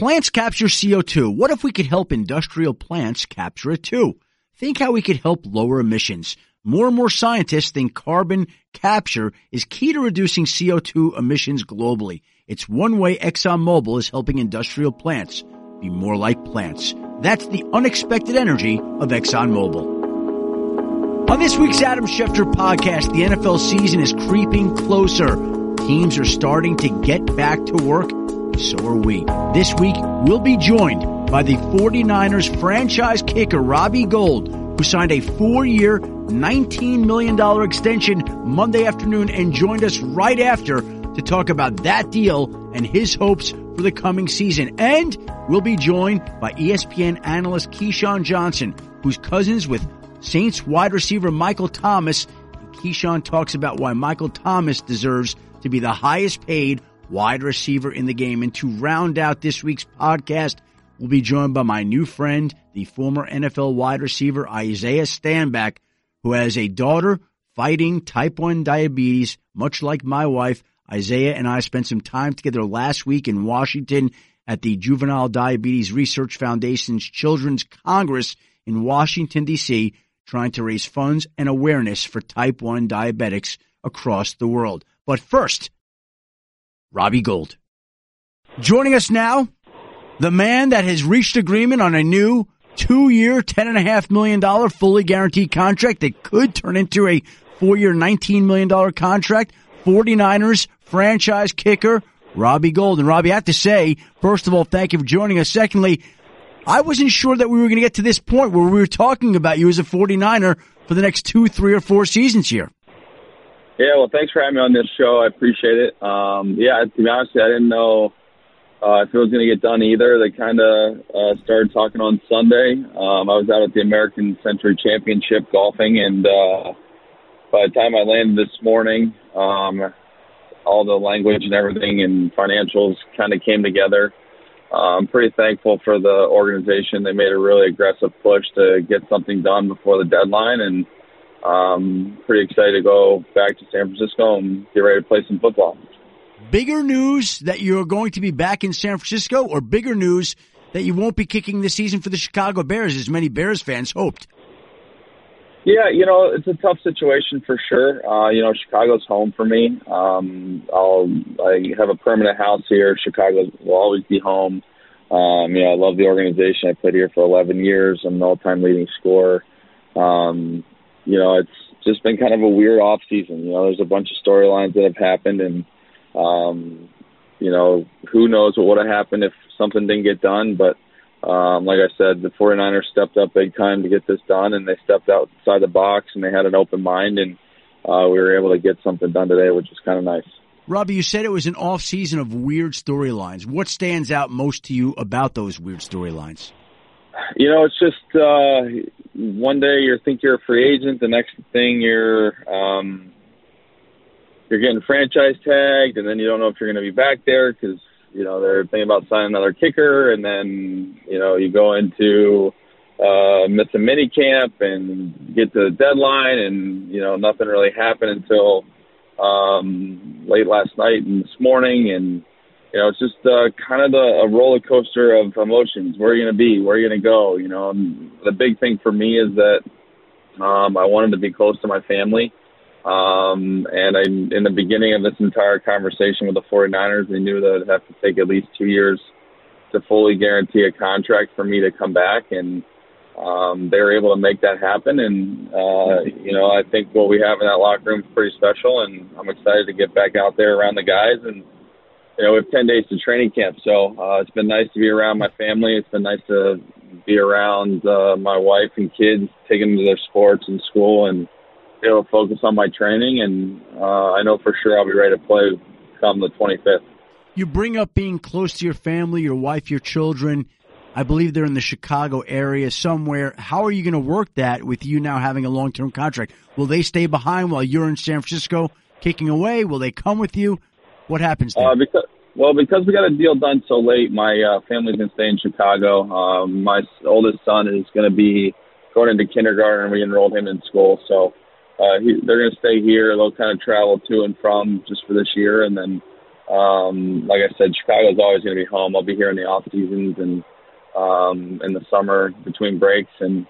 Plants capture CO2. What if we could help industrial plants capture it too? Think how we could help lower emissions. More and more scientists think carbon capture is key to reducing CO2 emissions globally. It's one way ExxonMobil is helping industrial plants be more like plants. That's the unexpected energy of ExxonMobil. On this week's Adam Schefter podcast, the NFL season is creeping closer. Teams are starting to get back to work. So are we. This week, we'll be joined by the 49ers franchise kicker, Robbie Gould, who signed a four-year, $19 million extension Monday afternoon and joined us right after to talk about that deal and his hopes for the coming season. And we'll be joined by ESPN analyst Keyshawn Johnson, who's cousins with Saints wide receiver Michael Thomas. Keyshawn talks about why Michael Thomas deserves to be the highest paid wide receiver in the game. And to round out this week's podcast, we'll be joined by my new friend, the former NFL wide receiver Isaiah Stanback, who has a daughter fighting type 1 diabetes, much like my wife. Isaiah and I spent some time together last week in Washington at the Juvenile Diabetes Research Foundation's Children's Congress in Washington, D.C., trying to raise funds and awareness for type 1 diabetics across the world. But first, Robbie Gould. Joining us now, the man that has reached agreement on a new two-year, $10.5 million fully guaranteed contract that could turn into a four-year, $19 million contract. 49ers franchise kicker, Robbie Gould. And Robbie, I have to say, first of all, thank you for joining us. Secondly, I wasn't sure that we were going to get to this point where we were talking about you as a 49er for the next two, three, or four seasons here. Yeah, well, thanks for having me on this show. I appreciate it. Um, yeah, to be honest, I didn't know uh, if it was going to get done either. They kind of uh, started talking on Sunday. Um, I was out at the American Century Championship golfing, and uh, by the time I landed this morning, um, all the language and everything and financials kind of came together. Uh, I'm pretty thankful for the organization. They made a really aggressive push to get something done before the deadline, and um, pretty excited to go back to San Francisco and get ready to play some football. Bigger news that you're going to be back in San Francisco, or bigger news that you won't be kicking this season for the Chicago Bears, as many Bears fans hoped. Yeah, you know, it's a tough situation for sure. Uh, you know, Chicago's home for me. Um, I'll I have a permanent house here. Chicago will always be home. Um, you know, I love the organization. I played here for 11 years. I'm an all-time leading scorer. Um, you know, it's just been kind of a weird off season. You know, there's a bunch of storylines that have happened, and um, you know, who knows what would have happened if something didn't get done, but um, like I said, the 49ers stepped up big time to get this done, and they stepped outside the box and they had an open mind, and uh, we were able to get something done today, which is kind of nice. Robbie, you said it was an off season of weird storylines. What stands out most to you about those weird storylines? You know, it's just uh, one day you think you're a free agent, the next thing you're um, you're getting franchise tagged, and then you don't know if you're going to be back there because you know they're thinking about signing another kicker, and then you know you go into uh, miss a mini camp and get to the deadline, and you know nothing really happened until um, late last night and this morning, and you know it's just uh, kind of the, a roller coaster of emotions. Where are you going to be? Where are you going to go? You know, and the big thing for me is that um, I wanted to be close to my family. Um, and I, in the beginning of this entire conversation with the 49ers, they knew that it'd have to take at least two years to fully guarantee a contract for me to come back. And, um, they were able to make that happen. And, uh, you know, I think what we have in that locker room is pretty special. And I'm excited to get back out there around the guys. And, you know, we have 10 days to training camp. So, uh, it's been nice to be around my family. It's been nice to be around, uh, my wife and kids, taking them to their sports and school and, be able to focus on my training, and uh, I know for sure I'll be ready to play come the 25th. You bring up being close to your family, your wife, your children. I believe they're in the Chicago area somewhere. How are you going to work that with you now having a long term contract? Will they stay behind while you're in San Francisco kicking away? Will they come with you? What happens there? Uh, because, well, because we got a deal done so late, my uh, family's going to stay in Chicago. Um, my oldest son is going to be going into kindergarten, and we enrolled him in school. So uh, he, they're going to stay here. They'll kind of travel to and from just for this year, and then um, like I said, Chicago's always going to be home. I'll be here in the off seasons and um, in the summer between breaks. And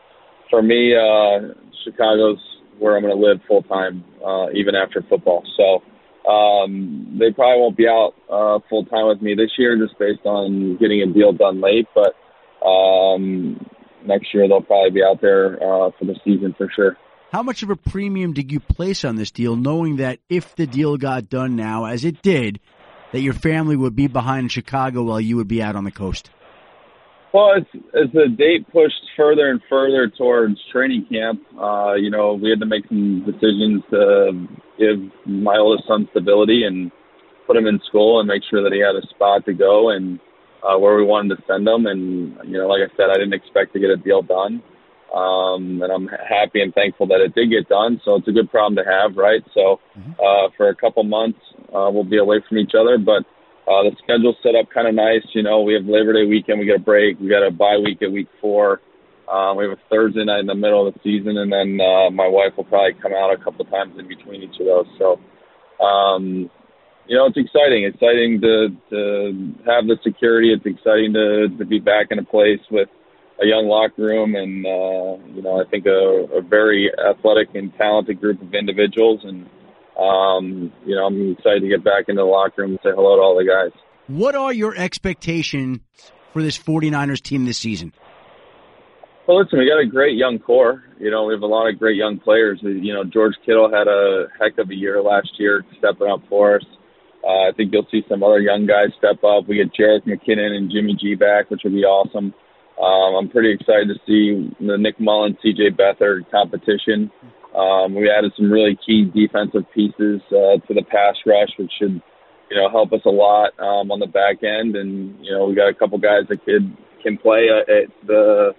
for me, uh, Chicago's where I'm going to live full time, uh, even after football. So um, they probably won't be out uh, full time with me this year, just based on getting a deal done late. But um, next year they'll probably be out there uh, for the season for sure. How much of a premium did you place on this deal, knowing that if the deal got done now, as it did, that your family would be behind in Chicago while you would be out on the coast? Well, as, as the date pushed further and further towards training camp, uh, you know, we had to make some decisions to give my oldest son stability and put him in school and make sure that he had a spot to go and uh, where we wanted to send him. And, you know, like I said, I didn't expect to get a deal done. Um, and I'm happy and thankful that it did get done. So it's a good problem to have, right? So mm-hmm. uh, for a couple months, uh, we'll be away from each other, but uh, the schedule's set up kind of nice. You know, we have Labor Day weekend, we get a break, we got a bye week at week four. Um, we have a Thursday night in the middle of the season, and then uh, my wife will probably come out a couple times in between each of those. So, um, you know, it's exciting. Exciting to to have the security. It's exciting to to be back in a place with a young locker room, and uh, you know, I think a, a very athletic and talented group of individuals, and um, you know, I'm excited to get back into the locker room and say hello to all the guys. What are your expectations for this 49ers team this season? Well, listen, we got a great young core. You know, we have a lot of great young players. You know, George Kittle had a heck of a year last year, stepping up for us. Uh, I think you'll see some other young guys step up. We get Jerick McKinnon and Jimmy G back, which will be awesome. Um, I'm pretty excited to see the Nick Mullen, CJ Beathard competition. Um, we added some really key defensive pieces uh, to the pass rush, which should, you know, help us a lot um, on the back end. And you know, we got a couple guys that could can play uh, at the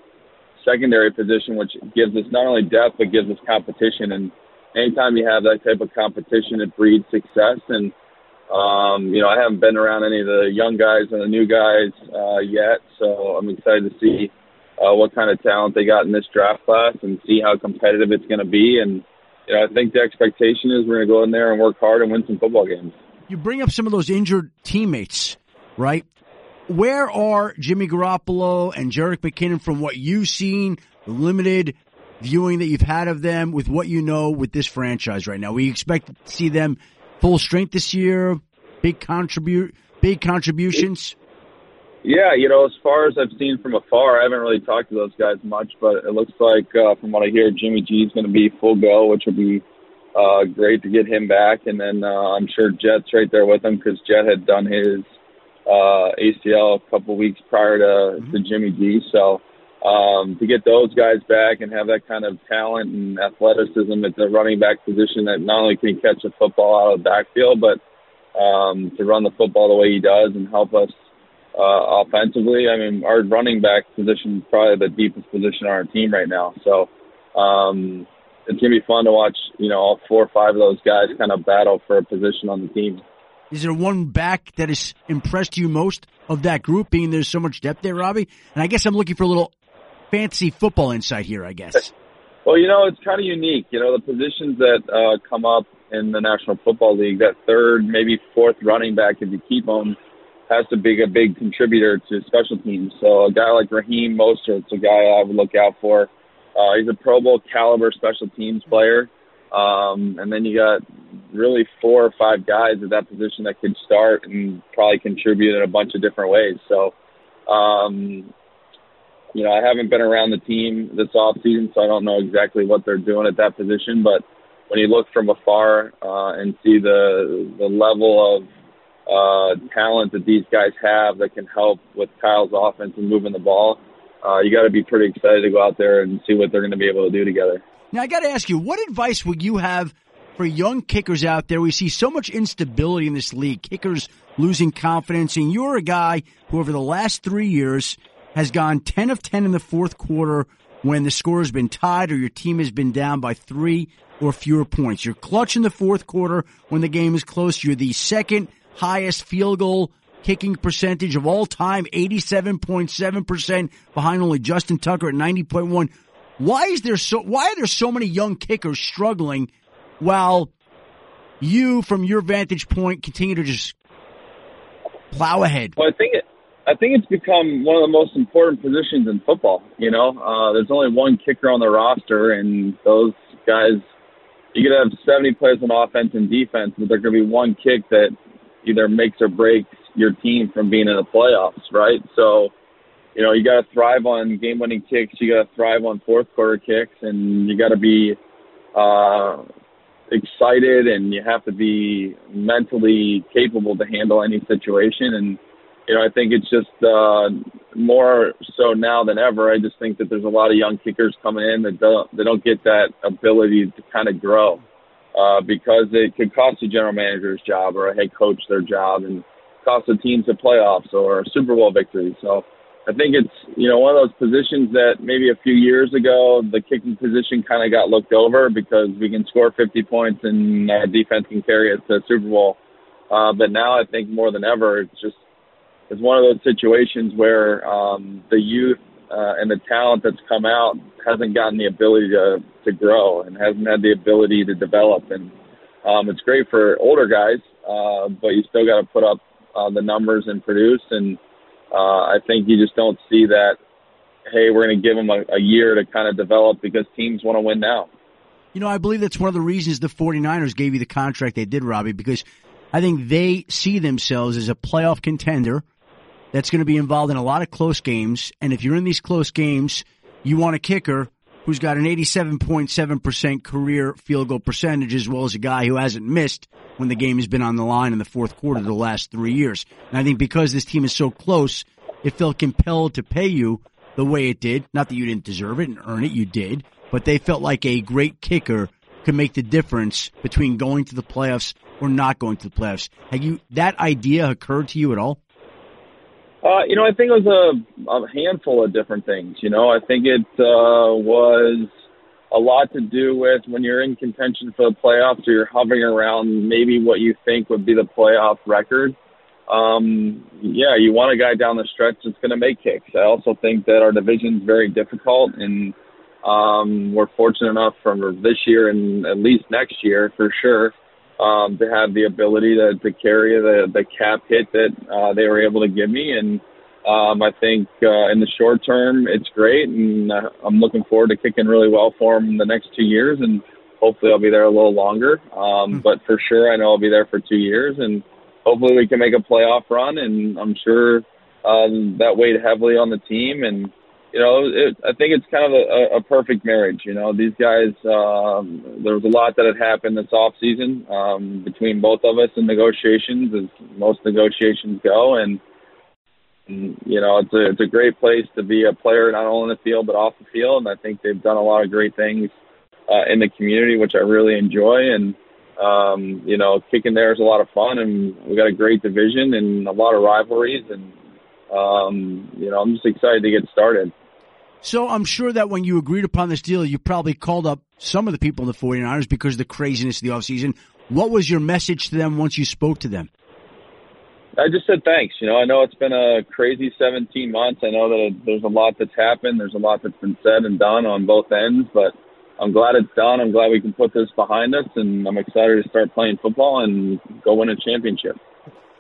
secondary position, which gives us not only depth but gives us competition. And anytime you have that type of competition, it breeds success. And um, you know, I haven't been around any of the young guys and the new guys uh, yet, so I'm excited to see uh, what kind of talent they got in this draft class and see how competitive it's going to be. And you know, I think the expectation is we're going to go in there and work hard and win some football games. You bring up some of those injured teammates, right? Where are Jimmy Garoppolo and Jerick McKinnon from what you've seen, the limited viewing that you've had of them, with what you know with this franchise right now? We expect to see them full strength this year, big contribute, big contributions. Yeah, you know, as far as I've seen from afar, I haven't really talked to those guys much, but it looks like uh, from what I hear, Jimmy G is going to be full go, which will be uh, great to get him back. And then uh, I'm sure Jet's right there with him because Jet had done his uh, ACL a couple weeks prior to, mm-hmm. to Jimmy G. So um, to get those guys back and have that kind of talent and athleticism at the running back position that not only can he catch a football out of the backfield, but um, to run the football the way he does and help us uh, offensively. I mean, our running back position is probably the deepest position on our team right now. So um, it's gonna be fun to watch. You know, all four or five of those guys kind of battle for a position on the team. Is there one back that has impressed you most of that group, being there's so much depth there, Robbie? And I guess I'm looking for a little fancy football insight here. I guess. Well, you know, it's kind of unique. You know, the positions that uh, come up in the National Football League, that third, maybe fourth running back, if you keep them has to be a big contributor to special teams. So a guy like Raheem Mostert's a guy I would look out for. Uh, he's a Pro Bowl caliber special teams player. Um, and then you got really four or five guys at that position that could start and probably contribute in a bunch of different ways. So, um, you know, I haven't been around the team this off season, so I don't know exactly what they're doing at that position. But when you look from afar uh, and see the the level of uh, talent that these guys have that can help with Kyle's offense and moving the ball, uh, you got to be pretty excited to go out there and see what they're going to be able to do together. Now, I got to ask you, what advice would you have for young kickers out there? We see so much instability in this league, kickers losing confidence, and you're a guy who, over the last three years, has gone 10 of 10 in the fourth quarter when the score has been tied or your team has been down by three or fewer points. You're clutch in the fourth quarter when the game is close. You're the second highest field goal kicking percentage of all time, 87.7% behind only Justin Tucker at 90.1. Why is there so, why are there so many young kickers struggling while you, from your vantage point, continue to just plow ahead? Well, I think it, I think it's become one of the most important positions in football. You know, uh, there's only one kicker on the roster, and those guys, you could have 70 players on offense and defense, but going to be one kick that either makes or breaks your team from being in the playoffs, right? So, you know, you got to thrive on game-winning kicks. You got to thrive on fourth-quarter kicks, and you got to be uh, excited, and you have to be mentally capable to handle any situation. And you know, I think it's just uh, more so now than ever. I just think that there's a lot of young kickers coming in that don't they don't get that ability to kind of grow uh, because it could cost a general manager's job or a head coach their job and cost the teams the playoffs or a Super Bowl victory. So I think it's you know one of those positions that maybe a few years ago the kicking position kind of got looked over because we can score 50 points and our defense can carry us to Super Bowl. Uh, but now I think more than ever, it's just it's one of those situations where um, the youth uh, and the talent that's come out hasn't gotten the ability to to grow and hasn't had the ability to develop. And um, it's great for older guys, uh, but you still got to put up uh, the numbers and produce. And uh, I think you just don't see that. Hey, we're going to give them a, a year to kind of develop because teams want to win now. You know, I believe that's one of the reasons the 49ers gave you the contract they did, Robbie, because I think they see themselves as a playoff contender that's going to be involved in a lot of close games. And if you're in these close games, you want a kicker who's got an 87.7% career field goal percentage, as well as a guy who hasn't missed when the game has been on the line in the fourth quarter the last three years. And I think because this team is so close, it felt compelled to pay you the way it did. Not that you didn't deserve it and earn it, you did, but they felt like a great kicker could make the difference between going to the playoffs or not going to the playoffs. Have you that idea occurred to you at all? Uh, you know, I think it was a, a handful of different things. You know, I think it uh, was a lot to do with when you're in contention for the playoffs or you're hovering around maybe what you think would be the playoff record. Um, yeah, you want a guy down the stretch that's going to make kicks. I also think that our division is very difficult, and um, we're fortunate enough from this year and at least next year for sure um, to have the ability to, to carry the, the cap hit that uh, they were able to give me. And um, I think uh, in the short term, it's great. And uh, I'm looking forward to kicking really well for them the next two years. And hopefully I'll be there a little longer. Um, mm. But for sure, I know I'll be there for two years. And hopefully we can make a playoff run. And I'm sure um, that weighed heavily on the team. And you know, it, I think it's kind of a, a perfect marriage. You know, these guys. Um, there was a lot that had happened this off season um, between both of us in negotiations, as most negotiations go, and, and you know, it's a it's a great place to be a player, not only in the field but off the field. And I think they've done a lot of great things uh, in the community, which I really enjoy. And um, you know, kicking there is a lot of fun, and we got a great division and a lot of rivalries, and um, you know, I'm just excited to get started. So I'm sure that when you agreed upon this deal, you probably called up some of the people in the 49ers because of the craziness of the offseason. What was your message to them once you spoke to them? I just said thanks. You know, I know it's been a crazy 17 months. I know that there's a lot that's happened. There's a lot that's been said and done on both ends, but I'm glad it's done. I'm glad we can put this behind us, and I'm excited to start playing football and go win a championship.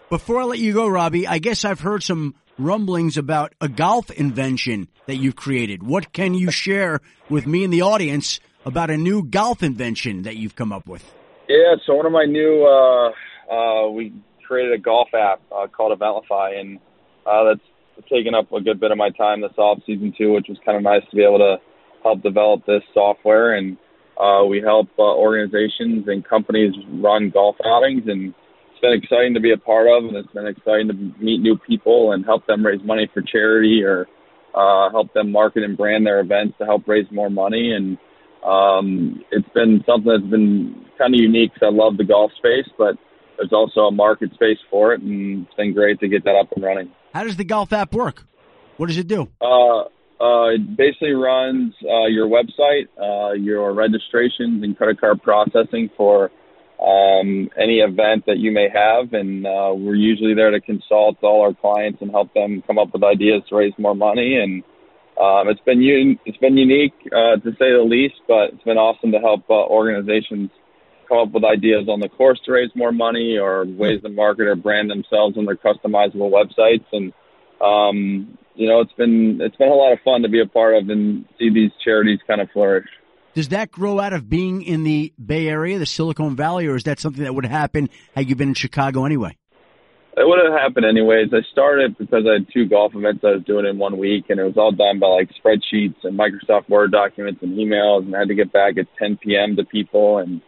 Before I let you go, Robbie, I guess I've heard some rumblings about a golf invention that you've created. What can you share with me and the audience about a new golf invention that you've come up with? Yeah, so one of my new, uh, uh, we created a golf app uh, called Eventify, and uh, that's taken up a good bit of my time this off season too, which was kind of nice to be able to help develop this software. And uh, we help uh, organizations and companies run golf outings and been exciting to be a part of, and it's been exciting to meet new people and help them raise money for charity or uh, help them market and brand their events to help raise more money. And um, it's been something that's been kind of unique because I love the golf space, but there's also a market space for it, and it's been great to get that up and running. How does the golf app work? What does it do? Uh, uh, it basically runs uh, your website, uh, your registrations, and credit card processing for um, any event that you may have, and uh, we're usually there to consult all our clients and help them come up with ideas to raise more money. And um, it's been un- it's been unique uh, to say the least, but it's been awesome to help uh, organizations come up with ideas on the course to raise more money or ways to market or brand themselves on their customizable websites. And um, you know, it's been it's been a lot of fun to be a part of and see these charities kind of flourish. Does that grow out of being in the Bay Area, the Silicon Valley, or is that something that would happen had you been in Chicago anyway? It would have happened anyways. I started because I had two golf events I was doing in one week, and it was all done by like spreadsheets and Microsoft Word documents and emails, and I had to get back at 10 p.m. to people, and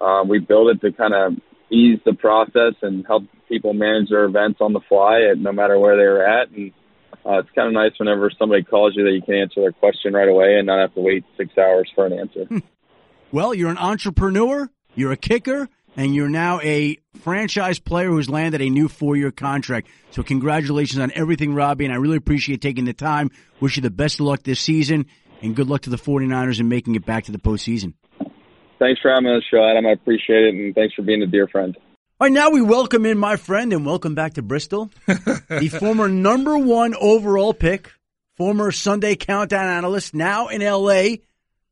um, we built it to kind of ease the process and help people manage their events on the fly at no matter where they were at, and uh, it's kind of nice whenever somebody calls you that you can answer their question right away and not have to wait six hours for an answer. well, you're an entrepreneur, you're a kicker, and you're now a franchise player who's landed a new four year contract. So congratulations on everything, Robbie, and I really appreciate taking the time. Wish you the best of luck this season and good luck to the 49ers in making it back to the postseason. Thanks for having me on the show, Adam. I appreciate it, and thanks for being a dear friend. All right, now we welcome in my friend and welcome back to Bristol, the former number one overall pick, former Sunday Countdown analyst, now in LA,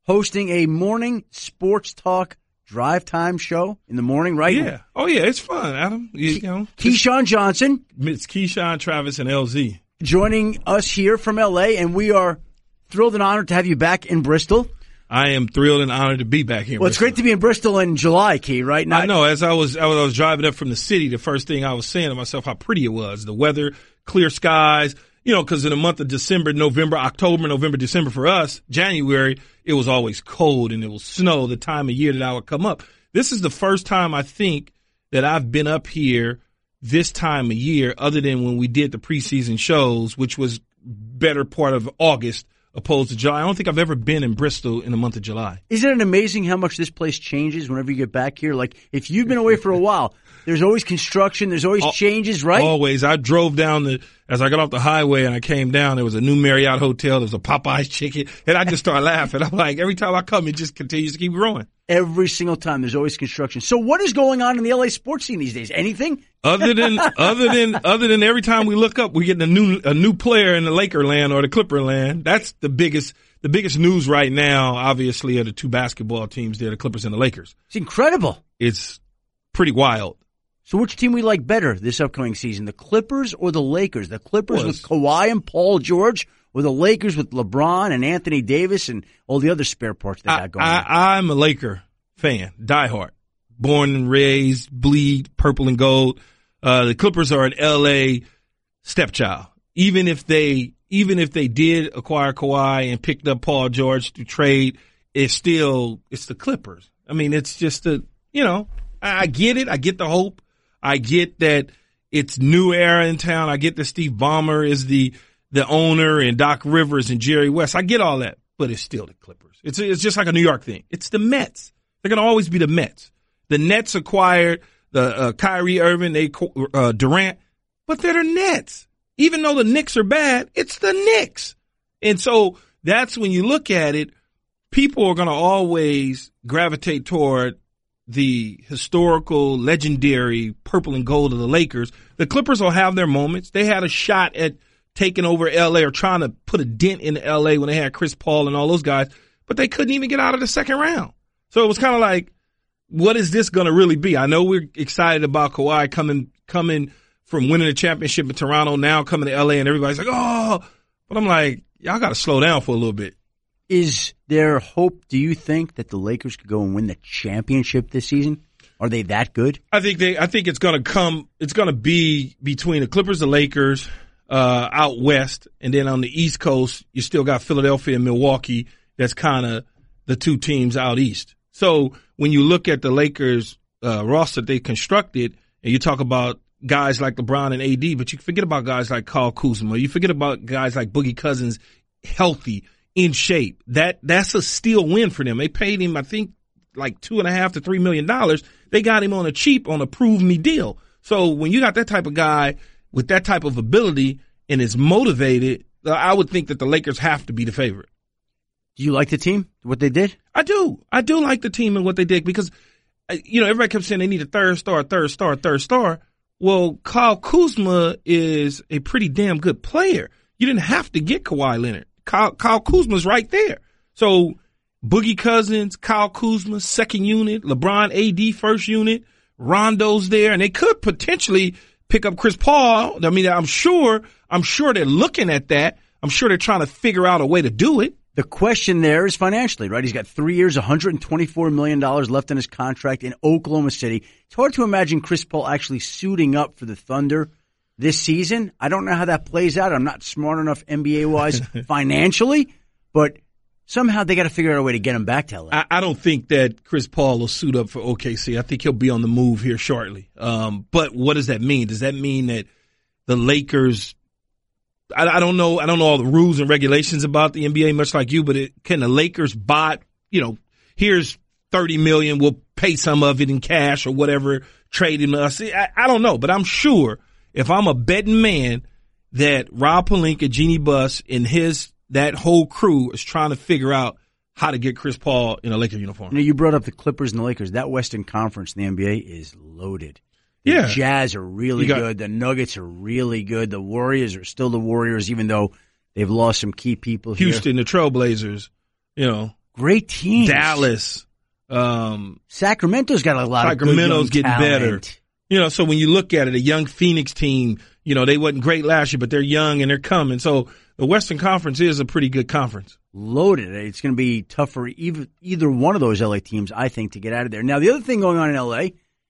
hosting a morning sports talk drive time show in the morning, right? Yeah. Oh, yeah. It's fun, Adam. You, you know, Keyshawn Johnson. It's Keyshawn, Travis, and LZ. Joining us here from LA, and we are thrilled and honored to have you back in Bristol. I am thrilled and honored to be back here. Well, it's great to be in Bristol in July, Key. Right now, I know. As I was, I was, I was driving up from the city, the first thing I was saying to myself how pretty it was. The weather, clear skies. You know, because in the month of December, November, October, November, December for us, January, it was always cold and it was snow. The time of year that I would come up. This is the first time I think that I've been up here this time of year, other than when we did the preseason shows, which was better part of August opposed to July. I don't think I've ever been in Bristol in the month of July. Isn't it amazing how much this place changes whenever you get back here? Like if you've been away for a while, there's always construction, there's always changes, right? Always. I drove down the as I got off the highway and I came down, there was a new Marriott hotel, there was a Popeyes chicken, and I just started laughing. I'm like, every time I come, it just continues to keep growing. Every single time, there's always construction. So, what is going on in the LA sports scene these days? Anything? Other than other than other than every time we look up, we get a new a new player in the Laker land or the Clipper land. That's the biggest the biggest news right now. Obviously, are the two basketball teams there, the Clippers and the Lakers. It's incredible. It's pretty wild. So which team we like better this upcoming season, the Clippers or the Lakers? The Clippers with Kawhi and Paul George, or the Lakers with LeBron and Anthony Davis and all the other spare parts they got going. I, am a Laker fan, diehard, born and raised, bleed purple and gold. Uh, the Clippers are an LA stepchild. Even if they, even if they did acquire Kawhi and picked up Paul George to trade, it's still it's the Clippers. I mean, it's just a you know, I, I get it, I get the hope. I get that it's new era in town. I get that Steve Ballmer is the the owner and Doc Rivers and Jerry West. I get all that, but it's still the Clippers. It's it's just like a New York thing. It's the Mets. They're gonna always be the Mets. The Nets acquired the uh, Kyrie Irving, they uh, Durant, but they're the Nets. Even though the Knicks are bad, it's the Knicks. And so that's when you look at it, people are going to always gravitate toward the historical, legendary purple and gold of the Lakers. The Clippers will have their moments. They had a shot at taking over LA or trying to put a dent in LA when they had Chris Paul and all those guys, but they couldn't even get out of the second round. So it was kind of like, what is this going to really be? I know we're excited about Kawhi coming, coming from winning the championship in Toronto, now coming to LA and everybody's like, oh, but I'm like, y'all got to slow down for a little bit. Is there hope, do you think, that the Lakers could go and win the championship this season? Are they that good? I think they. I think it's going to come. It's to be between the Clippers, the Lakers, uh, out west, and then on the East Coast, you still got Philadelphia and Milwaukee. That's kind of the two teams out east. So when you look at the Lakers uh, roster they constructed, and you talk about guys like LeBron and AD, but you forget about guys like Kyle Kuzma. You forget about guys like Boogie Cousins, healthy in shape. That that's a steal win for them. They paid him, I think, like two and a half to three million dollars. They got him on a cheap, on a prove me deal. So when you got that type of guy with that type of ability and is motivated, uh, I would think that the Lakers have to be the favorite. Do you like the team? What they did? I do. I do like the team and what they did because, uh, you know, everybody kept saying they need a third star, third star, third star. Well, Kyle Kuzma is a pretty damn good player. You didn't have to get Kawhi Leonard. Kyle, Kyle Kuzma's right there. So Boogie Cousins, Kyle Kuzma, second unit, LeBron AD first unit, Rondo's there, and they could potentially pick up Chris Paul. I mean, I'm sure, I'm sure they're looking at that. I'm sure they're trying to figure out a way to do it. The question there is financially, right? He's got three years, $124 million left in his contract in Oklahoma City. It's hard to imagine Chris Paul actually suiting up for the Thunder this season. I don't know how that plays out. I'm not smart enough NBA wise financially, but somehow they got to figure out a way to get him back to LA. I, I, don't think that Chris Paul will suit up for OKC. I think he'll be on the move here shortly. Um, but what does that mean? Does that mean that the Lakers I, I, don't know. I don't know all the rules and regulations about the NBA, much like you. But it, can the Lakers buy? You know, here's thirty million. We'll pay some of it in cash or whatever. Trade him. I, I don't know, but I'm sure if I'm a betting man that Rob Pelinka, Jeanie Buss, and his that whole crew is trying to figure out how to get Chris Paul in a Laker uniform. You, know, you brought up the Clippers and the Lakers. That Western Conference in the NBA is loaded. The yeah. Jazz are really got, good. The Nuggets are really good. The Warriors are still the Warriors, even though they've lost some key people. Houston, here. the Trailblazers, you know, great teams. Dallas, um, Sacramento's got a lot Sacramento's of Sacramento's getting better. You know, so when you look at it, a young Phoenix team, you know, they wasn't great last year, but they're young and they're coming. So the Western Conference is a pretty good conference. Loaded. It's going to be tough for either, either one of those LA teams, I think, to get out of there. Now, the other thing going on in LA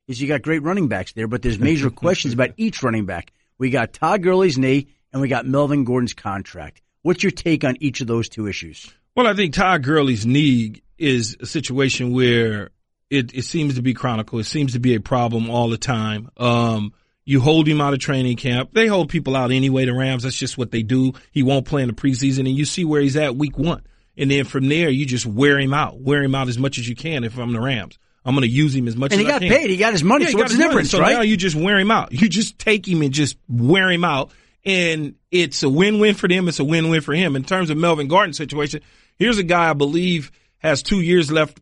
is you got great running backs there, but there's major questions about each running back. We got Todd Gurley's knee and we got Melvin Gordon's contract. What's your take on each of those two issues? Well, I think Todd Gurley's knee is a situation where it, it seems to be chronicle. It seems to be a problem all the time. Um, you hold him out of training camp. They hold people out anyway, the Rams. That's just what they do. He won't play in the preseason and you see where he's at week one. And then from there, you just wear him out, wear him out as much as you can if I'm the Rams. I'm going to use him as much and as he got paid. He got his money. Yeah, so what's the difference, so right? now you just wear him out. You just take him and just wear him out. And it's a win-win for them. It's a win-win for him. In terms of Melvin Gordon's situation, here's a guy I believe has two years left,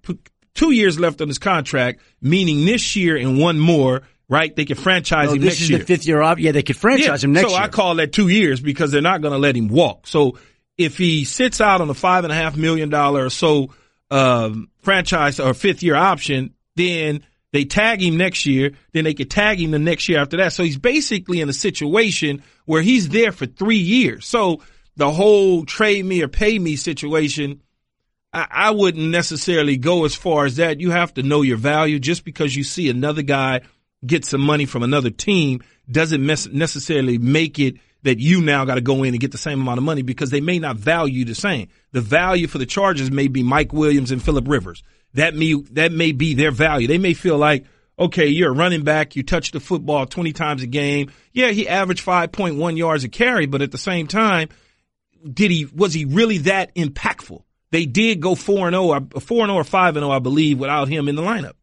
two years left on his contract, meaning this year and one more, right? They can franchise no, him this next is year. the fifth year op. Yeah, they could franchise yeah, him next so year. I call that two years because they're not going to let him walk. So if he sits out on a five and a half million dollar or so um, franchise or fifth year option, then they tag him next year, then they could tag him the next year after that. So he's basically in a situation where he's there for three years. So the whole trade me or pay me situation, I, I wouldn't necessarily go as far as that. You have to know your value. Just because you see another guy get some money from another team doesn't mes- necessarily make it that you now got to go in and get the same amount of money because they may not value the same. The value for the Chargers may be Mike Williams and Philip Rivers. That may that may be their value. They may feel like, okay, you're a running back, you touch the football 20 times a game. Yeah, he averaged 5.1 yards a carry, but at the same time, did he was he really that impactful? They did go 4 and 0, 4 and 0 or 5 and 0, I believe, without him in the lineup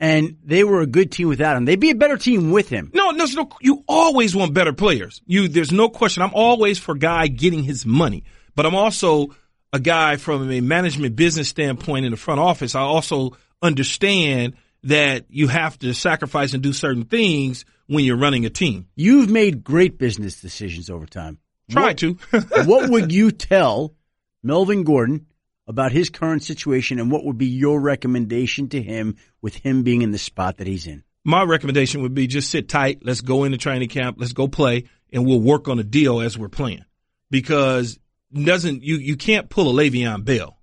and they were a good team without him. They'd be a better team with him. No, no, no. You always want better players. You, there's no question. I'm always for guy getting his money, but I'm also a guy from a management business standpoint in the front office. I also understand that you have to sacrifice and do certain things when you're running a team. You've made great business decisions over time. Try what, to. what would you tell Melvin Gordon about his current situation and what would be your recommendation to him with him being in the spot that he's in? My recommendation would be just sit tight. Let's go into training camp. Let's go play and we'll work on a deal as we're playing because doesn't, you, you can't pull a Le'Veon Bell.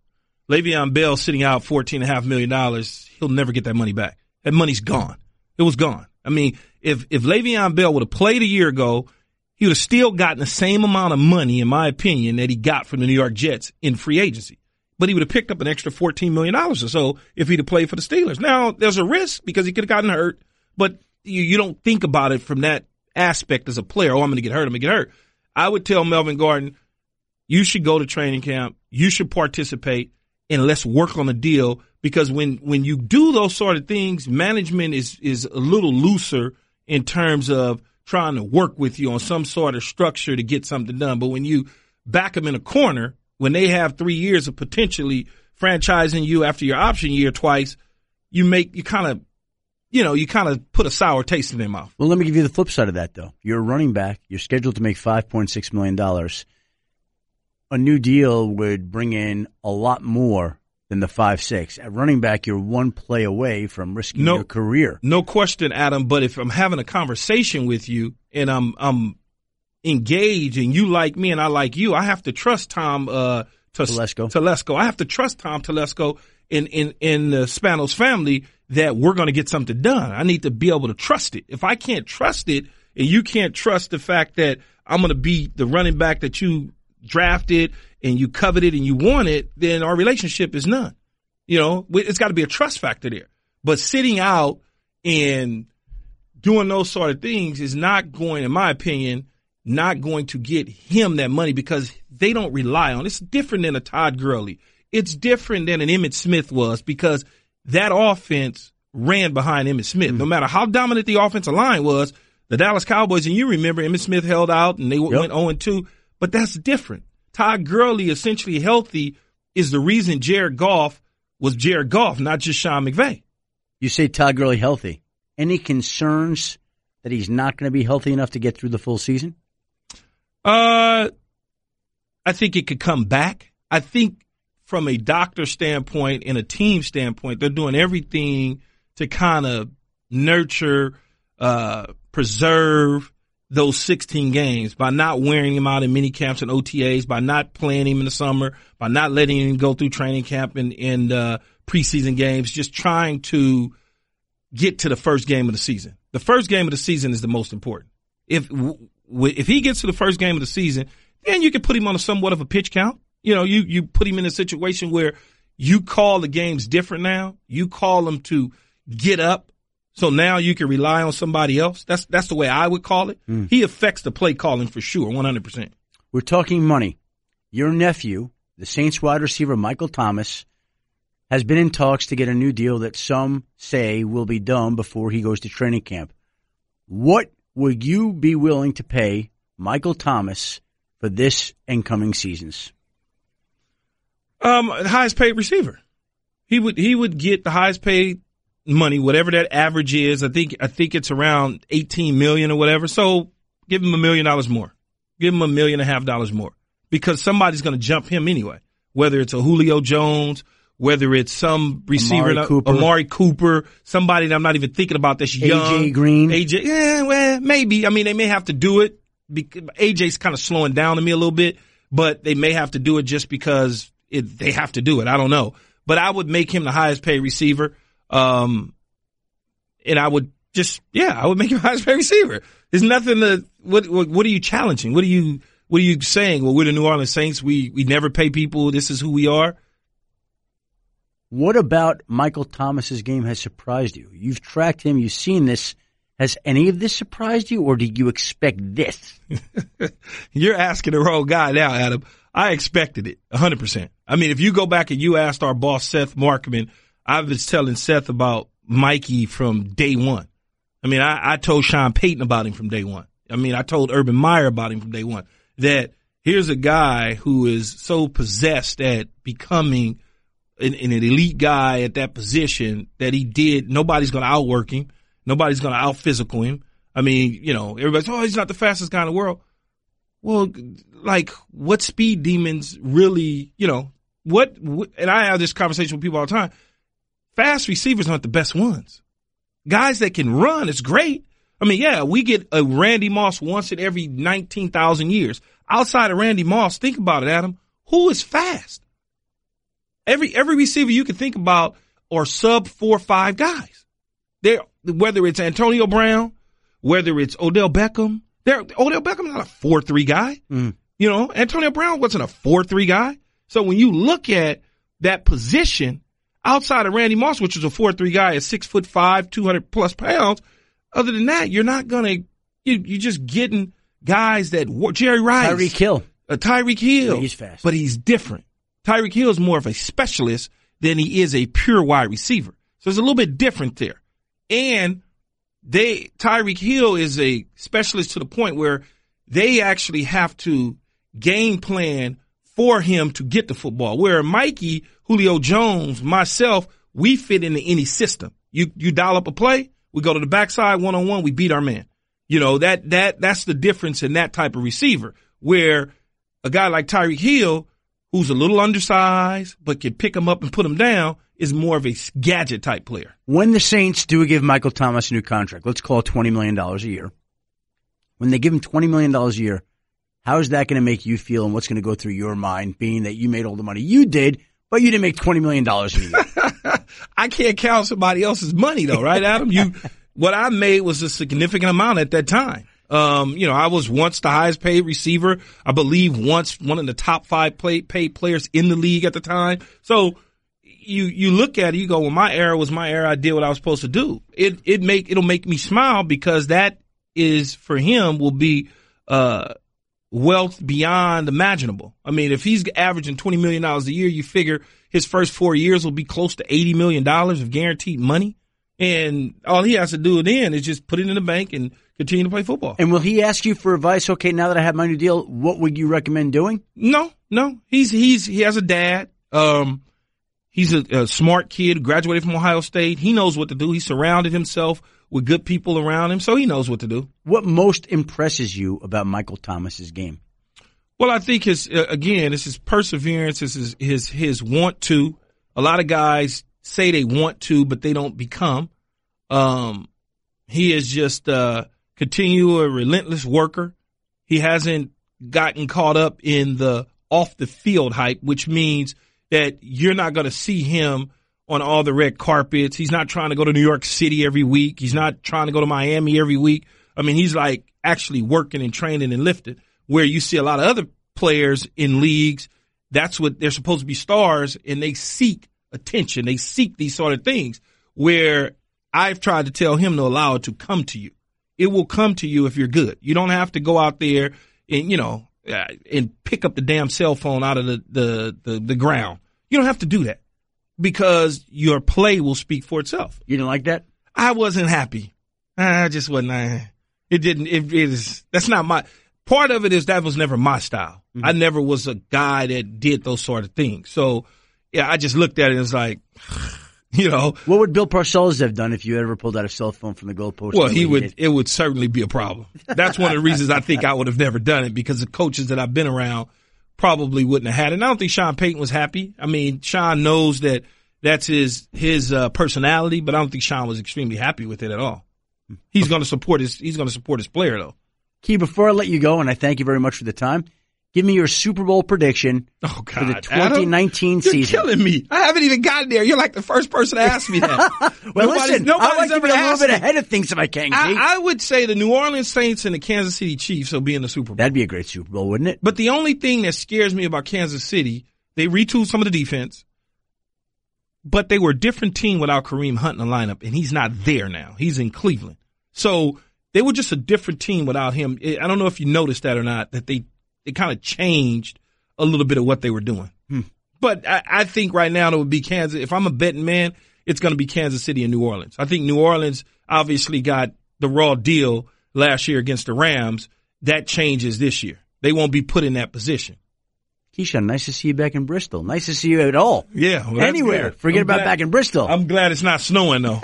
Le'Veon Bell sitting out fourteen and a half million dollars. He'll never get that money back. That money's gone. It was gone. I mean, if, if Le'Veon Bell would have played a year ago, he would have still gotten the same amount of money, in my opinion, that he got from the New York Jets in free agency but he would have picked up an extra $14 million or so if he'd have played for the Steelers. Now, there's a risk because he could have gotten hurt, but you, you don't think about it from that aspect as a player. Oh, I'm going to get hurt. I'm going to get hurt. I would tell Melvin Gordon, you should go to training camp. You should participate and let's work on a deal because when, when you do those sort of things, management is, is a little looser in terms of trying to work with you on some sort of structure to get something done. But when you back them in a corner when they have three years of potentially franchising you after your option year twice, you make, you kind of, you know, you kind of put a sour taste in their mouth. Well, let me give you the flip side of that though. You're a running back. You're scheduled to make $5.6 million. A new deal would bring in a lot more than the five six. At running back, you're one play away from risking No. your career. No question, Adam. But if I'm having a conversation with you and I'm I'm engaged and you like me and I like you, I have to trust Tom uh, Tes- Telesco. Telesco. I have to trust Tom Telesco in in in the Spanos family that we're going to get something done. I need to be able to trust it. If I can't trust it, and you can't trust the fact that I'm going to be the running back that you drafted and you coveted and you wanted, then our relationship is none. You know, it's got to be a trust factor there. But sitting out and doing those sort of things is not going, in my opinion, not going to get him that money because they don't rely on. It's different than a Todd Gurley. It's different than an Emmitt Smith was because that offense ran behind Emmitt Smith. Mm-hmm. No matter how dominant the offensive line was, the Dallas Cowboys, and you remember Emmitt Smith held out and they Yep. went 0 2, but that's different. Todd Gurley, essentially healthy, is the reason Jared Goff was Jared Goff, not just Sean McVay. You say Todd Gurley healthy. Any concerns that he's not going to be healthy enough to get through the full season? Uh, I think it could come back. I think from a doctor standpoint and a team standpoint, they're doing everything to kind of nurture, uh, preserve those 16 games by not wearing him out in mini camps and OTAs, by not playing him in the summer, by not letting him go through training camp and, and, uh, preseason games, just trying to get to the first game of the season. The first game of the season is the most important. If if he gets to the first game of the season, then you can put him on a somewhat of a pitch count. You know, you you put him in a situation where you call the games different now. You call him to get up. So now you can rely on somebody else. That's that's the way I would call it. Hmm. He affects the play calling for sure, one hundred percent. We're talking money. Your nephew, the Saints wide receiver Michael Thomas, has been in talks to get a new deal that some say will be done before he goes to training camp. What would you be willing to pay Michael Thomas for this and coming seasons? Um, the highest paid receiver. He would he would get the highest paid money, whatever that average is. I think I think it's around eighteen million or whatever. So give him a million dollars more. Give him a million and a half dollars more because somebody's going to jump him anyway. Whether it's a Julio Jones, whether it's some receiver, Amari Cooper. Amari Cooper, somebody that I'm not even thinking about that's young. AJ Green. AJ, yeah, well, maybe. I mean, they may have to do it. Because AJ's kind of slowing down to me a little bit, but they may have to do it just because it, they have to do it. I don't know, but I would make him the highest paid receiver. Um, and I would just, yeah, I would make him the highest paid receiver. There's nothing to, what, what, what are you challenging? What are you, what are you saying? Well, we're the New Orleans Saints. We, we never pay people. This is who we are. What about Michael Thomas's game has surprised you? You've tracked him, you've seen this. Has any of this surprised you, or did you expect this? You're asking the wrong guy now, Adam. I expected it 100%. I mean, if you go back and you asked our boss, Seth Markman, I was telling Seth about Mikey from day one. I mean, I, I told Sean Payton about him from day one. I mean, I told Urban Meyer about him from day one that here's a guy who is so possessed at becoming an, an elite guy at that position that he did. Nobody's going to outwork him. Nobody's going to out physical him. I mean, you know, everybody's, oh, he's not the fastest guy in the world. Well, like what speed demons really, you know, what, what, and I have this conversation with people all the time. Fast receivers aren't the best ones. Guys that can run it's great. I mean, yeah, we get a Randy Moss once in every 19,000 years. Outside of Randy Moss, think about it, Adam. Who is fast? Every, every receiver you can think about are sub four, five guys. They're, whether it's Antonio Brown, whether it's Odell Beckham, they're, Odell Beckham's not a four, three guy. Mm. You know, Antonio Brown wasn't a four, three guy. So when you look at that position outside of Randy Moss, which is a four, three guy at six foot five, 200 plus pounds, other than that, you're not going to, you, you're just getting guys that, Jerry Rice. Tyreek Hill. Uh, Tyreek Hill. Yeah, he's fast. But he's different. Tyreek Hill is more of a specialist than he is a pure wide receiver. So it's a little bit different there. And they, Tyreek Hill is a specialist to the point where they actually have to game plan for him to get the football. Where Mikey, Julio Jones, myself, we fit into any system. You, you dial up a play, we go to the backside one on one, we beat our man. You know, that, that, that's the difference in that type of receiver where a guy like Tyreek Hill, who's a little undersized but can pick him up and put him down is more of a gadget type player. When the Saints do give Michael Thomas a new contract, let's call it $20 million a year. When they give him $20 million a year, how is that going to make you feel and what's going to go through your mind being that you made all the money you did, but you didn't make $20 million a year? I can't count somebody else's money though, right, Adam? You, what I made was a significant amount at that time. Um, you know, I was once the highest paid receiver. I believe once one of the top five play, paid players in the league at the time. So you, you look at it, you go, well, my era was my era. I did what I was supposed to do. It, it make, it'll make me smile because that is for him will be, uh, wealth beyond imaginable. I mean, if he's averaging $20 million a year, you figure his first four years will be close to $80 million of guaranteed money. And all he has to do then is just put it in the bank and continue to play football. And will he ask you for advice? Okay, now that I have my new deal, what would you recommend doing? No, no. He's he's he has a dad. Um, he's a, a smart kid, graduated from Ohio State. He knows what to do. He surrounded himself with good people around him, so he knows what to do. What most impresses you about Michael Thomas's game? Well, I think his uh, again, it's his perseverance, it's his his his want to. A lot of guys say they want to, but they don't become. Um, he is just a continual, relentless worker. He hasn't gotten caught up in the off the field hype, which means that you're not going to see him on all the red carpets. He's not trying to go to New York City every week. He's not trying to go to Miami every week. I mean, he's like actually working and training and lifting where you see a lot of other players in leagues. That's what they're supposed to be stars and they seek attention. They seek these sort of things where I've tried to tell him to allow it to come to you it will come to you if you're good. You don't have to go out there and, you know, uh, and pick up the damn cell phone out of the, the, the, the ground. You don't have to do that because your play will speak for itself. You didn't like that? I wasn't happy. I just wasn't. I, it didn't. It is. That's not my. Part of it is that was never my style. Mm-hmm. I never was a guy that did those sort of things. So, yeah, I just looked at it and was like, You know, what would Bill Parcells have done if you ever pulled out a cell phone from the goalpost? Well, he would. Did? It would certainly be a problem. That's one of the reasons I think I would have never done it because the coaches that I've been around probably wouldn't have had it. And I don't think Sean Payton was happy. I mean, Sean knows that that's his his uh, personality, but I don't think Sean was extremely happy with it at all. He's going to support his he's going to support his player though. Key, before I let you go, and I thank you very much for the time. Give me your Super Bowl prediction oh, God, for the 2019 Adam, season. You're killing me. I haven't even gotten there. You're like the first person to ask me that. well, nobody's, listen, nobody's I like to be a little bit ahead of things if I can. I, I, would say the New Orleans Saints and the Kansas City Chiefs will be in the Super Bowl. That'd be a great Super Bowl, wouldn't it? But the only thing that scares me about Kansas City, they retooled some of the defense, but they were a different team without Kareem Hunt in the lineup, and he's not there now. He's in Cleveland. So they were just a different team without him. I don't know if you noticed that or not, that they, they kind of changed a little bit of what they were doing. Hmm. But I, I, think right now it would be Kansas. If I'm a betting man, it's going to be Kansas City and New Orleans. I think New Orleans obviously got the raw deal last year against the Rams. That changes this year. They won't be put in that position. Keyshawn, nice to see you back in Bristol. Nice to see you at all. Yeah. Well, Anywhere. Forget I'm about glad, back in Bristol. I'm glad it's not snowing though.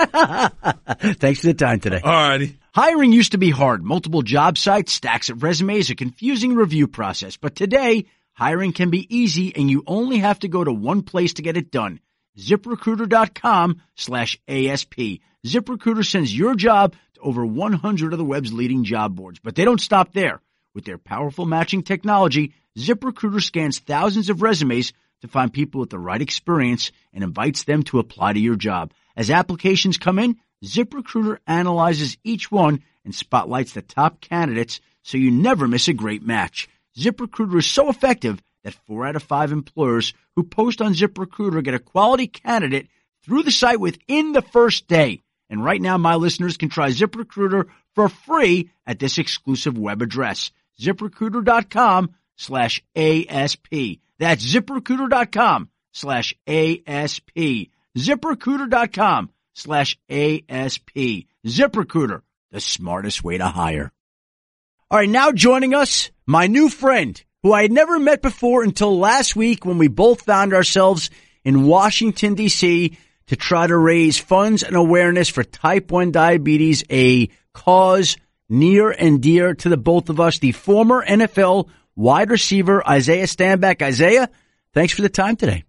Thanks for the time today. All righty. Hiring used to be hard. Multiple job sites, stacks of resumes, a confusing review process. But today, Hiring can be easy and you only have to go to one place to get it done. ZipRecruiter.com slash ASP. ZipRecruiter sends your job to over 100 of the web's leading job boards, but they don't stop there. With their powerful matching technology, ZipRecruiter scans thousands of resumes to find people with the right experience and invites them to apply to your job. As applications come in, ZipRecruiter analyzes each one and spotlights the top candidates so you never miss a great match. ZipRecruiter is so effective that four out of five employers who post on ZipRecruiter get a quality candidate through the site within the first day. And right now, my listeners can try ZipRecruiter for free at this exclusive web address, ziprecruiter.com slash ASP. That's ziprecruiter.com slash ASP. ZipRecruiter.com slash ASP. ZipRecruiter, the smartest way to hire. All right, now joining us, my new friend, who I had never met before until last week when we both found ourselves in Washington, D.C. to try to raise funds and awareness for type 1 diabetes, a cause near and dear to the both of us. The former NFL wide receiver, Isaiah Stanback. Isaiah, Thanks for the time today.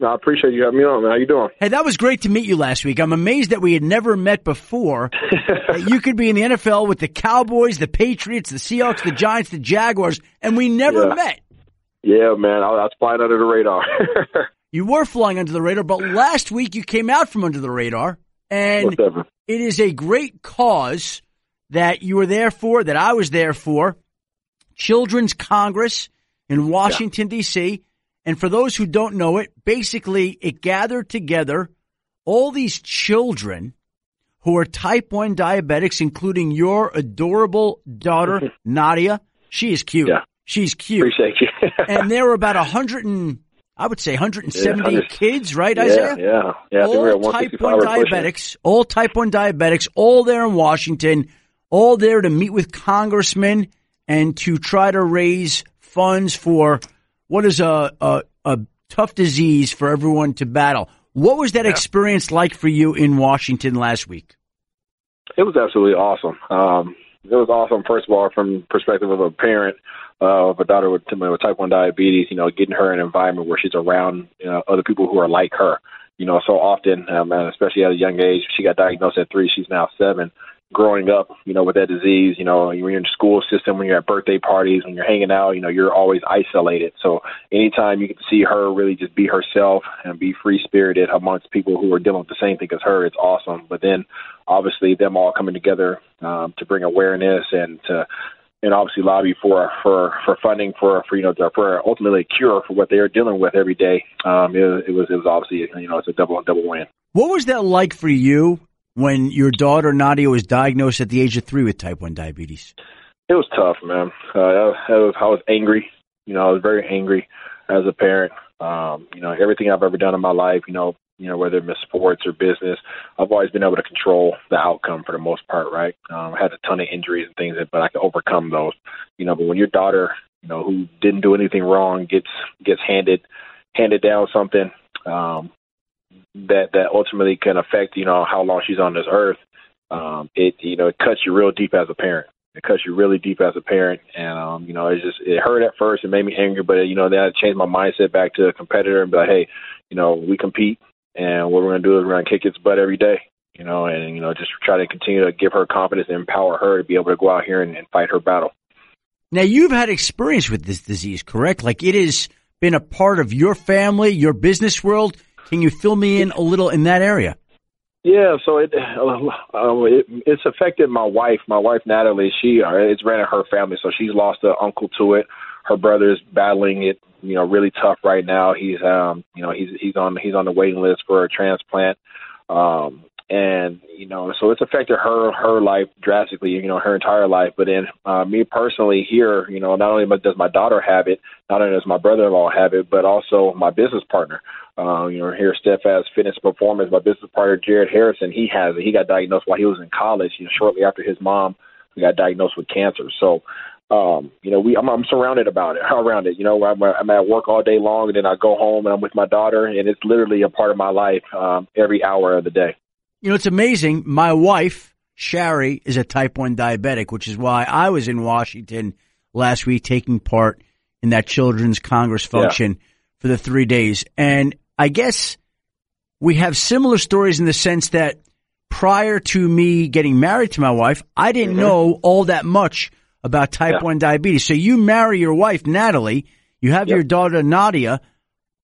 I appreciate you having me on, man. How you doing? Hey, that was great to meet you last week. I'm amazed that we had never met before. you could be in the NFL with the Cowboys, the Patriots, the Seahawks, the Giants, the Jaguars, and we never Yeah. met. Yeah, man. I, I was flying under the radar. You were flying under the radar, but last week you came out from under the radar, and Whatever. it is a great cause that you were there for, that I was there for. Children's Congress in Washington, D.C. And for those who don't know it, basically it gathered together all these children who are type 1 diabetics, including your adorable daughter, mm-hmm. Nadia. She is cute. Yeah. She's cute. Appreciate you. and there were about a hundred and, I would say 170 Yeah, kids, right, yeah, Isaiah? yeah, yeah. I think we're at all type 1 or pushing. diabetics, all type 1 diabetics, all there in Washington, all there to meet with congressmen and to try to raise funds for what is a, a, a tough disease for everyone to battle. What was that experience like for you in Washington last week? It was absolutely awesome. Um, it was awesome, first of all, from perspective of a parent uh, of a daughter with, with type 1 diabetes, you know, getting her in an environment where she's around you know, other people who are like her. You know, so often, um, and especially at a young age, she got diagnosed at three, she's now seven. Growing up, you know, with that disease, you know, when you're in the school system, when you're at birthday parties, when you're hanging out, you know, you're always isolated. So anytime you to see her really just be herself and be free spirited amongst people who are dealing with the same thing as her, it's awesome. But then obviously them all coming together um, to bring awareness and to and obviously lobby for for for funding for for you know for ultimately a cure for what they are dealing with every day. Um, it, it was it was obviously you know it's a double double win. What was that like for you when your daughter Nadia was diagnosed at the age of three with type 1 diabetes? It was tough, man. Uh, I, was, I was angry. You know, I was very angry as a parent. Um, you know, everything I've ever done in my life, you know, you know, whether it's sports or business, I've always been able to control the outcome for the most part, right? Um, I had a ton of injuries and things, but I could overcome those. You know, but when your daughter, you know, who didn't do anything wrong, gets gets handed handed down something um, that that ultimately can affect, you know, how long she's on this earth, um, it you know, it cuts you real deep as a parent it cuts you really deep as a parent and um you know it just it hurt at first it made me angry but you know then I changed my mindset back to a competitor and be like hey you know we compete and what we're going to do is we're to kick its butt every day you know and you know just try to continue to give her confidence and empower her to be able to go out here and, and fight her battle Now you've had experience with this disease, correct? Like it has been a part of your family, your business world. Can you fill me in a little in that area? Yeah, so it, uh, it it's affected my wife. My wife Natalie, she uh, it's ran in her family, so she's lost an uncle to it. Her brother's battling it, you know, really tough right now. He's um, you know, he's he's on he's on the waiting list for a transplant. Um, and you know, so it's affected her her life drastically, you know, her entire life. But then uh, me personally here, you know, not only does my daughter have it, not only does my brother-in-law have it, but also my business partner. Uh, you know, here Steadfast Fitness Performance, my business partner Jared Harrison, he has it. He got diagnosed while he was in college. You know, shortly after his mom got diagnosed with cancer. So, um, you know, we I'm, I'm surrounded about it, around it. You know, I'm, I'm at work all day long, and then I go home and I'm with my daughter, and it's literally a part of my life um, every hour of the day. You know, it's amazing. My wife, Shari, is a type 1 diabetic, which is why I was in Washington last week taking part in that Children's Congress function for the three days. And I guess we have similar stories in the sense that prior to me getting married to my wife, I didn't know all that much about type Mm-hmm. Yeah. 1 diabetes. So you marry your wife, Natalie, you have Yep. your daughter, Nadia.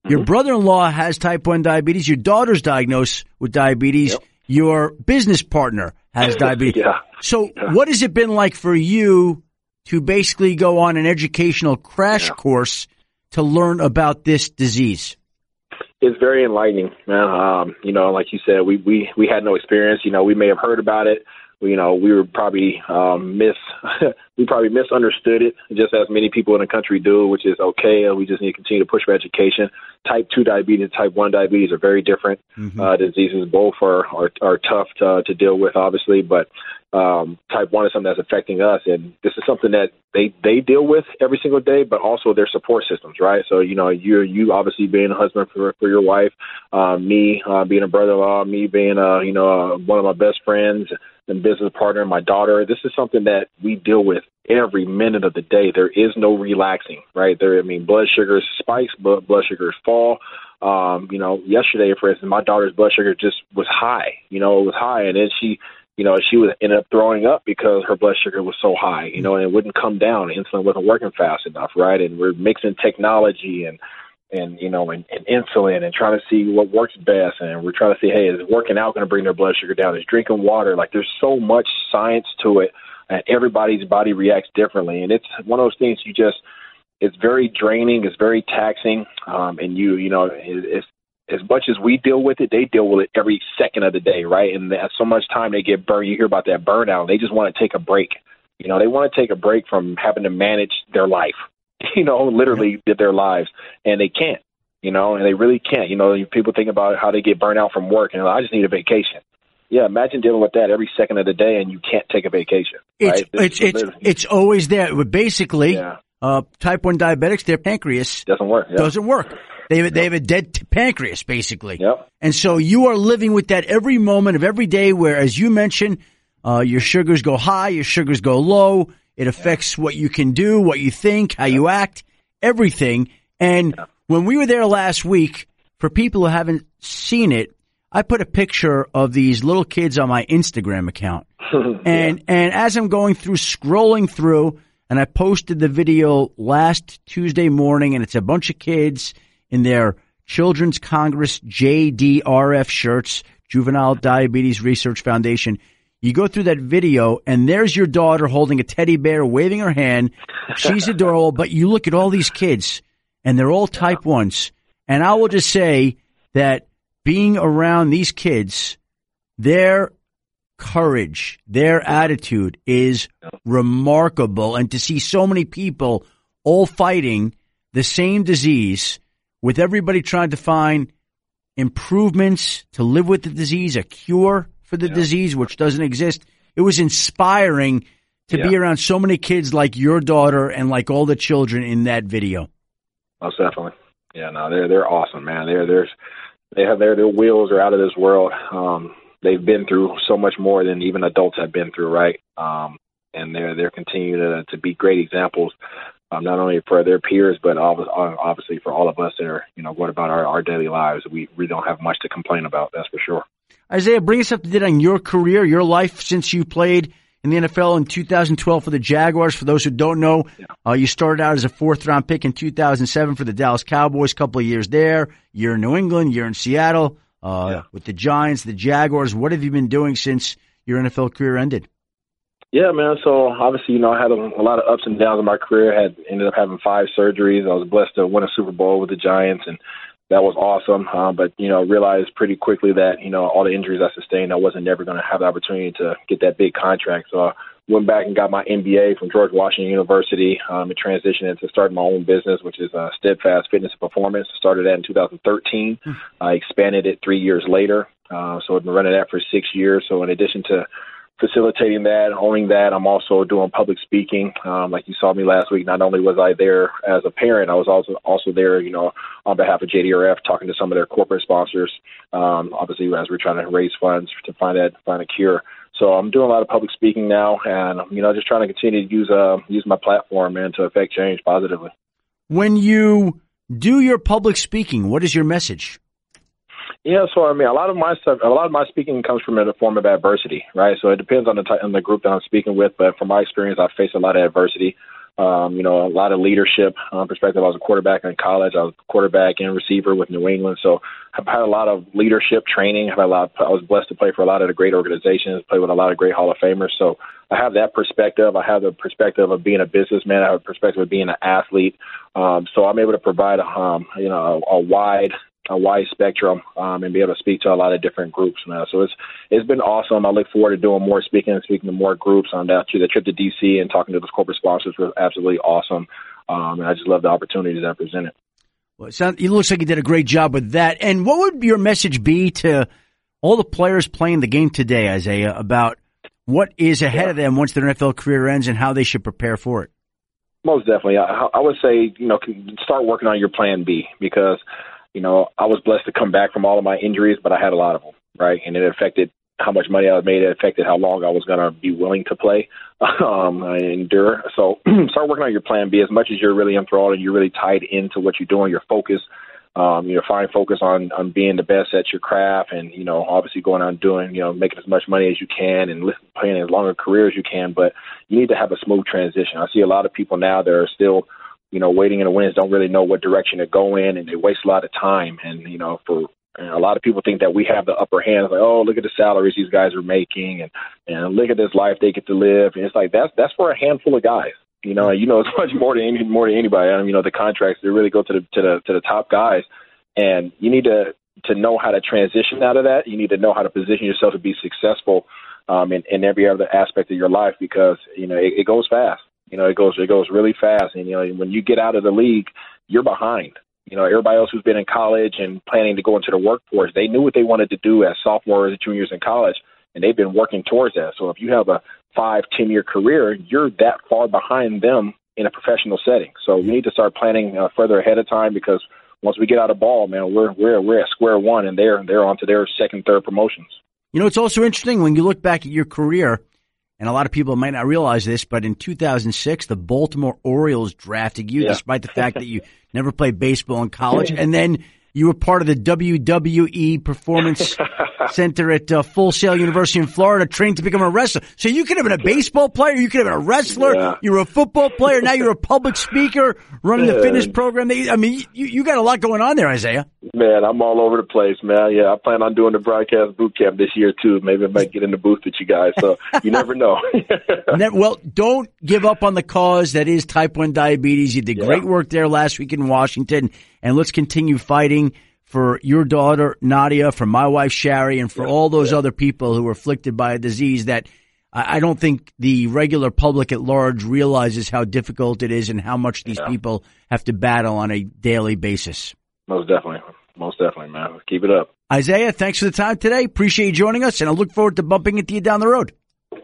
Your Mhm. brother-in-law has type 1 diabetes. Your daughter's diagnosed with diabetes. Yep. Your business partner has diabetes. Yeah. So what has it been like for you to basically go on an educational crash Yeah. course to learn about this disease? it's very enlightening, man. Um, you know, like you said, we we we had no experience. You know, we may have heard about it. You know, we were probably um, miss we probably misunderstood it, just as many people in the country do, which is okay. We just need to continue to push for education. Type two diabetes, and type one diabetes are very different uh, diseases. Both are are, are tough to, to deal with, obviously, but um, type one is something that's affecting us, and this is something that they they deal with every single day, but also their support systems, right? So you know, you you obviously being a husband for for your wife, um, me uh, being a brother-in-law, me being uh, you know uh, one of my best friends, and business partner and my daughter. This is something that we deal with every minute of the day. There is no relaxing, right? There, I mean, blood sugars spikes, blood blood sugars fall. Um, you know, yesterday, for instance, my daughter's blood sugar just was high. You know, it was high, and then she, you know, she was ended up throwing up because her blood sugar was so high. You know, and it wouldn't come down. Insulin wasn't working fast enough, right? And we're mixing technology and and you know and, and insulin and trying to see what works best and we're trying to see hey is working out going to bring their blood sugar down is drinking water like there's so much science to it and everybody's body reacts differently. And it's one of those things you just it's very draining, it's very taxing, um, and you you know it's as much as we deal with it, they deal with it every second of the day, right? And so much time they get burned. You hear about that burnout. They just want to take a break. You know, they want to take a break from having to manage their life. You know, literally did their lives, and they can't. You know, and they really can't. You know, people think about how they get burnt out from work, and like, I just need a vacation yeah, imagine dealing with that every second of the day, and you can't take a vacation. It's right? it's it's, it's always there. Basically, yeah. uh, type one diabetics, their pancreas doesn't work. Yeah. Doesn't work. They have, they have a dead pancreas, basically. Yep. And so you are living with that every moment of every day. Where, as you mentioned, uh, your sugars go high, your sugars go low. It affects what you can do, what you think, how you act, everything. And when we were there last week, for people who haven't seen it, I put a picture of these little kids on my Instagram account. and yeah. and as I'm going through scrolling through and I posted the video last Tuesday morning and it's a bunch of kids in their Children's Congress JDRF shirts, Juvenile Diabetes Research Foundation. You go through that video and there's your daughter holding a teddy bear, waving her hand. She's adorable, but you look at all these kids and they're all type ones. And I will just say that being around these kids, their courage, their attitude is remarkable. And to see so many people all fighting the same disease with everybody trying to find improvements to live with the disease, a cure for the yeah. disease, which doesn't exist. It was inspiring to yeah. be around so many kids like your daughter and like all the children in that video. Most definitely. Yeah, no, they're they're awesome, man. They're there's they have their their wheels are out of this world. Um, they've been through so much more than even adults have been through, right? Um, and they're they're continuing to, to be great examples, um, not only for their peers, but obviously for all of us that are you know what about our, our daily lives. We we don't have much to complain about, that's for sure. Isaiah, bring us up to date on your career, your life since you played in the NFL in 2012 for the Jaguars. For those who don't know, uh, you started out as a fourth round pick in 2007 for the Dallas Cowboys. A couple of years there, year in New England, year in Seattle uh, yeah. with the Giants, the Jaguars. What have you been doing since your NFL career ended? Yeah, man. So obviously, you know, I had a, a lot of ups and downs in my career. I had ended up having five surgeries. I was blessed to win a Super Bowl with the Giants, and that was awesome. Uh, but you know, realized pretty quickly that you know all the injuries I sustained, I wasn't never going to have the opportunity to get that big contract. So I went back and got my MBA from George Washington University um, and transitioned into starting my own business, which is uh, Steadfast Fitness and Performance. Started that in 2013. Hmm. I expanded it three years later. Uh, so I've been running that for six years. So in addition to facilitating that, owning that. I'm also doing public speaking. Um, like you saw me last week. Not only was I there as a parent, I was also also there, you know, on behalf of JDRF, talking to some of their corporate sponsors. Um, obviously, as we're trying to raise funds to find that find a cure. So I'm doing a lot of public speaking now, and you know, just trying to continue to use uh use my platform and to affect change positively. When you do your public speaking, what is your message? Yeah, so I mean, a lot of my stuff, a lot of my speaking comes from a form of adversity, right? So it depends on the type, on the group that I'm speaking with, but from my experience, I've faced a lot of adversity. Um, you know, a lot of leadership um, perspective. I was a quarterback in college. I was a quarterback and receiver with New England, so I've had a lot of leadership training. I've had a lot. Of, I was blessed to play for a lot of the great organizations, play with a lot of great Hall of Famers. So I have that perspective. I have the perspective of being a businessman. I have a perspective of being an athlete. Um, so I'm able to provide, um, you know, a, a wide a wide spectrum um, and be able to speak to a lot of different groups now. So it's it's been awesome. I look forward to doing more speaking and speaking to more groups. On that to the trip to DC and talking to those corporate sponsors was absolutely awesome. Um, and I just love the opportunities that presented. Well, it, sounds, it looks like you did a great job with that. And what would your message be to all the players playing the game today, Isaiah, about what is ahead yeah. of them once their NFL career ends and how they should prepare for it? Most definitely. I, I would say, you know, start working on your plan B because – you know, I was blessed to come back from all of my injuries, but I had a lot of them, right? And it affected how much money I made. It affected how long I was going to be willing to play, um, and endure. So start working on your plan B as much as you're really enthralled and you're really tied into what you're doing. Your focus um, you know, find focus on on being the best at your craft, and you know, obviously going on doing, you know, making as much money as you can and playing as long a career as you can. But you need to have a smooth transition. I see a lot of people now that are still, you know, waiting in the wings, don't really know what direction to go in, and they waste a lot of time. And you know, for a lot of people think that we have the upper hand. Like, oh, look at the salaries these guys are making, and and look at this life they get to live. And it's like that's that's for a handful of guys. You know, you know as much more than any, more than anybody. I mean, you know, the contracts they really go to the to the to the top guys, and you need to to know how to transition out of that. You need to know how to position yourself to be successful um, in, in every other aspect of your life because you know it, it goes fast. You know, it goes it goes really fast, and you know when you get out of the league, you're behind. You know, everybody else who's been in college and planning to go into the workforce, they knew what they wanted to do as sophomores and juniors in college, and they've been working towards that. So if you have a five, ten year career, you're that far behind them in a professional setting. So we need to start planning uh, further ahead of time because once we get out of ball, man, we're we're we're at square one, and they're they're on to their second, third promotions. You know, it's also interesting when you look back at your career, and a lot of people might not realize this, but in 2006, the Baltimore Orioles drafted you, yeah. despite the fact that you never played baseball in college, and then you were part of the WWE Performance Center at uh, Full Sail University in Florida, trained to become a wrestler. So you could have been a baseball player, you could have been a wrestler, yeah. you were a football player, now you're a public speaker running the fitness program. I mean, you, you got a lot going on there, Isaiah. Man, I'm all over the place, man. Yeah, I plan on doing the broadcast boot camp this year too. Maybe I might get in the booth with you guys. So you never know. well, don't give up on the cause that is type one diabetes. You did yeah. great work there last week in Washington, and let's continue fighting for your daughter Nadia, for my wife Shari, and for yeah. all those yeah. other people who are afflicted by a disease that I don't think the regular public at large realizes how difficult it is and how much these people have to battle on a daily basis. Most definitely. Most definitely, man. Keep it up. Isaiah, thanks for the time today. Appreciate you joining us, and I look forward to bumping into you down the road.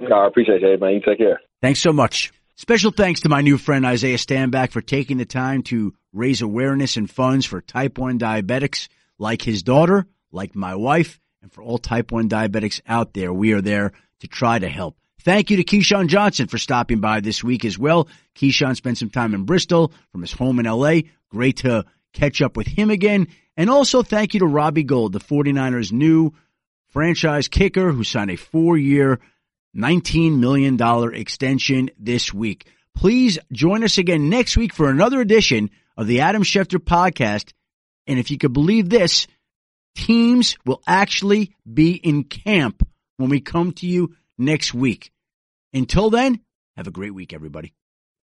No, I appreciate it, man. You take care. Thanks so much. Special thanks to my new friend Isaiah Stanback for taking the time to raise awareness and funds for type 1 diabetics like his daughter, like my wife, and for all type 1 diabetics out there. We are there to try to help. Thank you to Keyshawn Johnson for stopping by this week as well. Keyshawn spent some time in Bristol from his home in LA. Great to catch up with him again. And also thank you to Robbie Gould, the 49ers new franchise kicker who signed a four year, $19 million extension this week. Please join us again next week for another edition of the Adam Schefter podcast. And if you could believe this, teams will actually be in camp when we come to you next week. Until then, have a great week, everybody.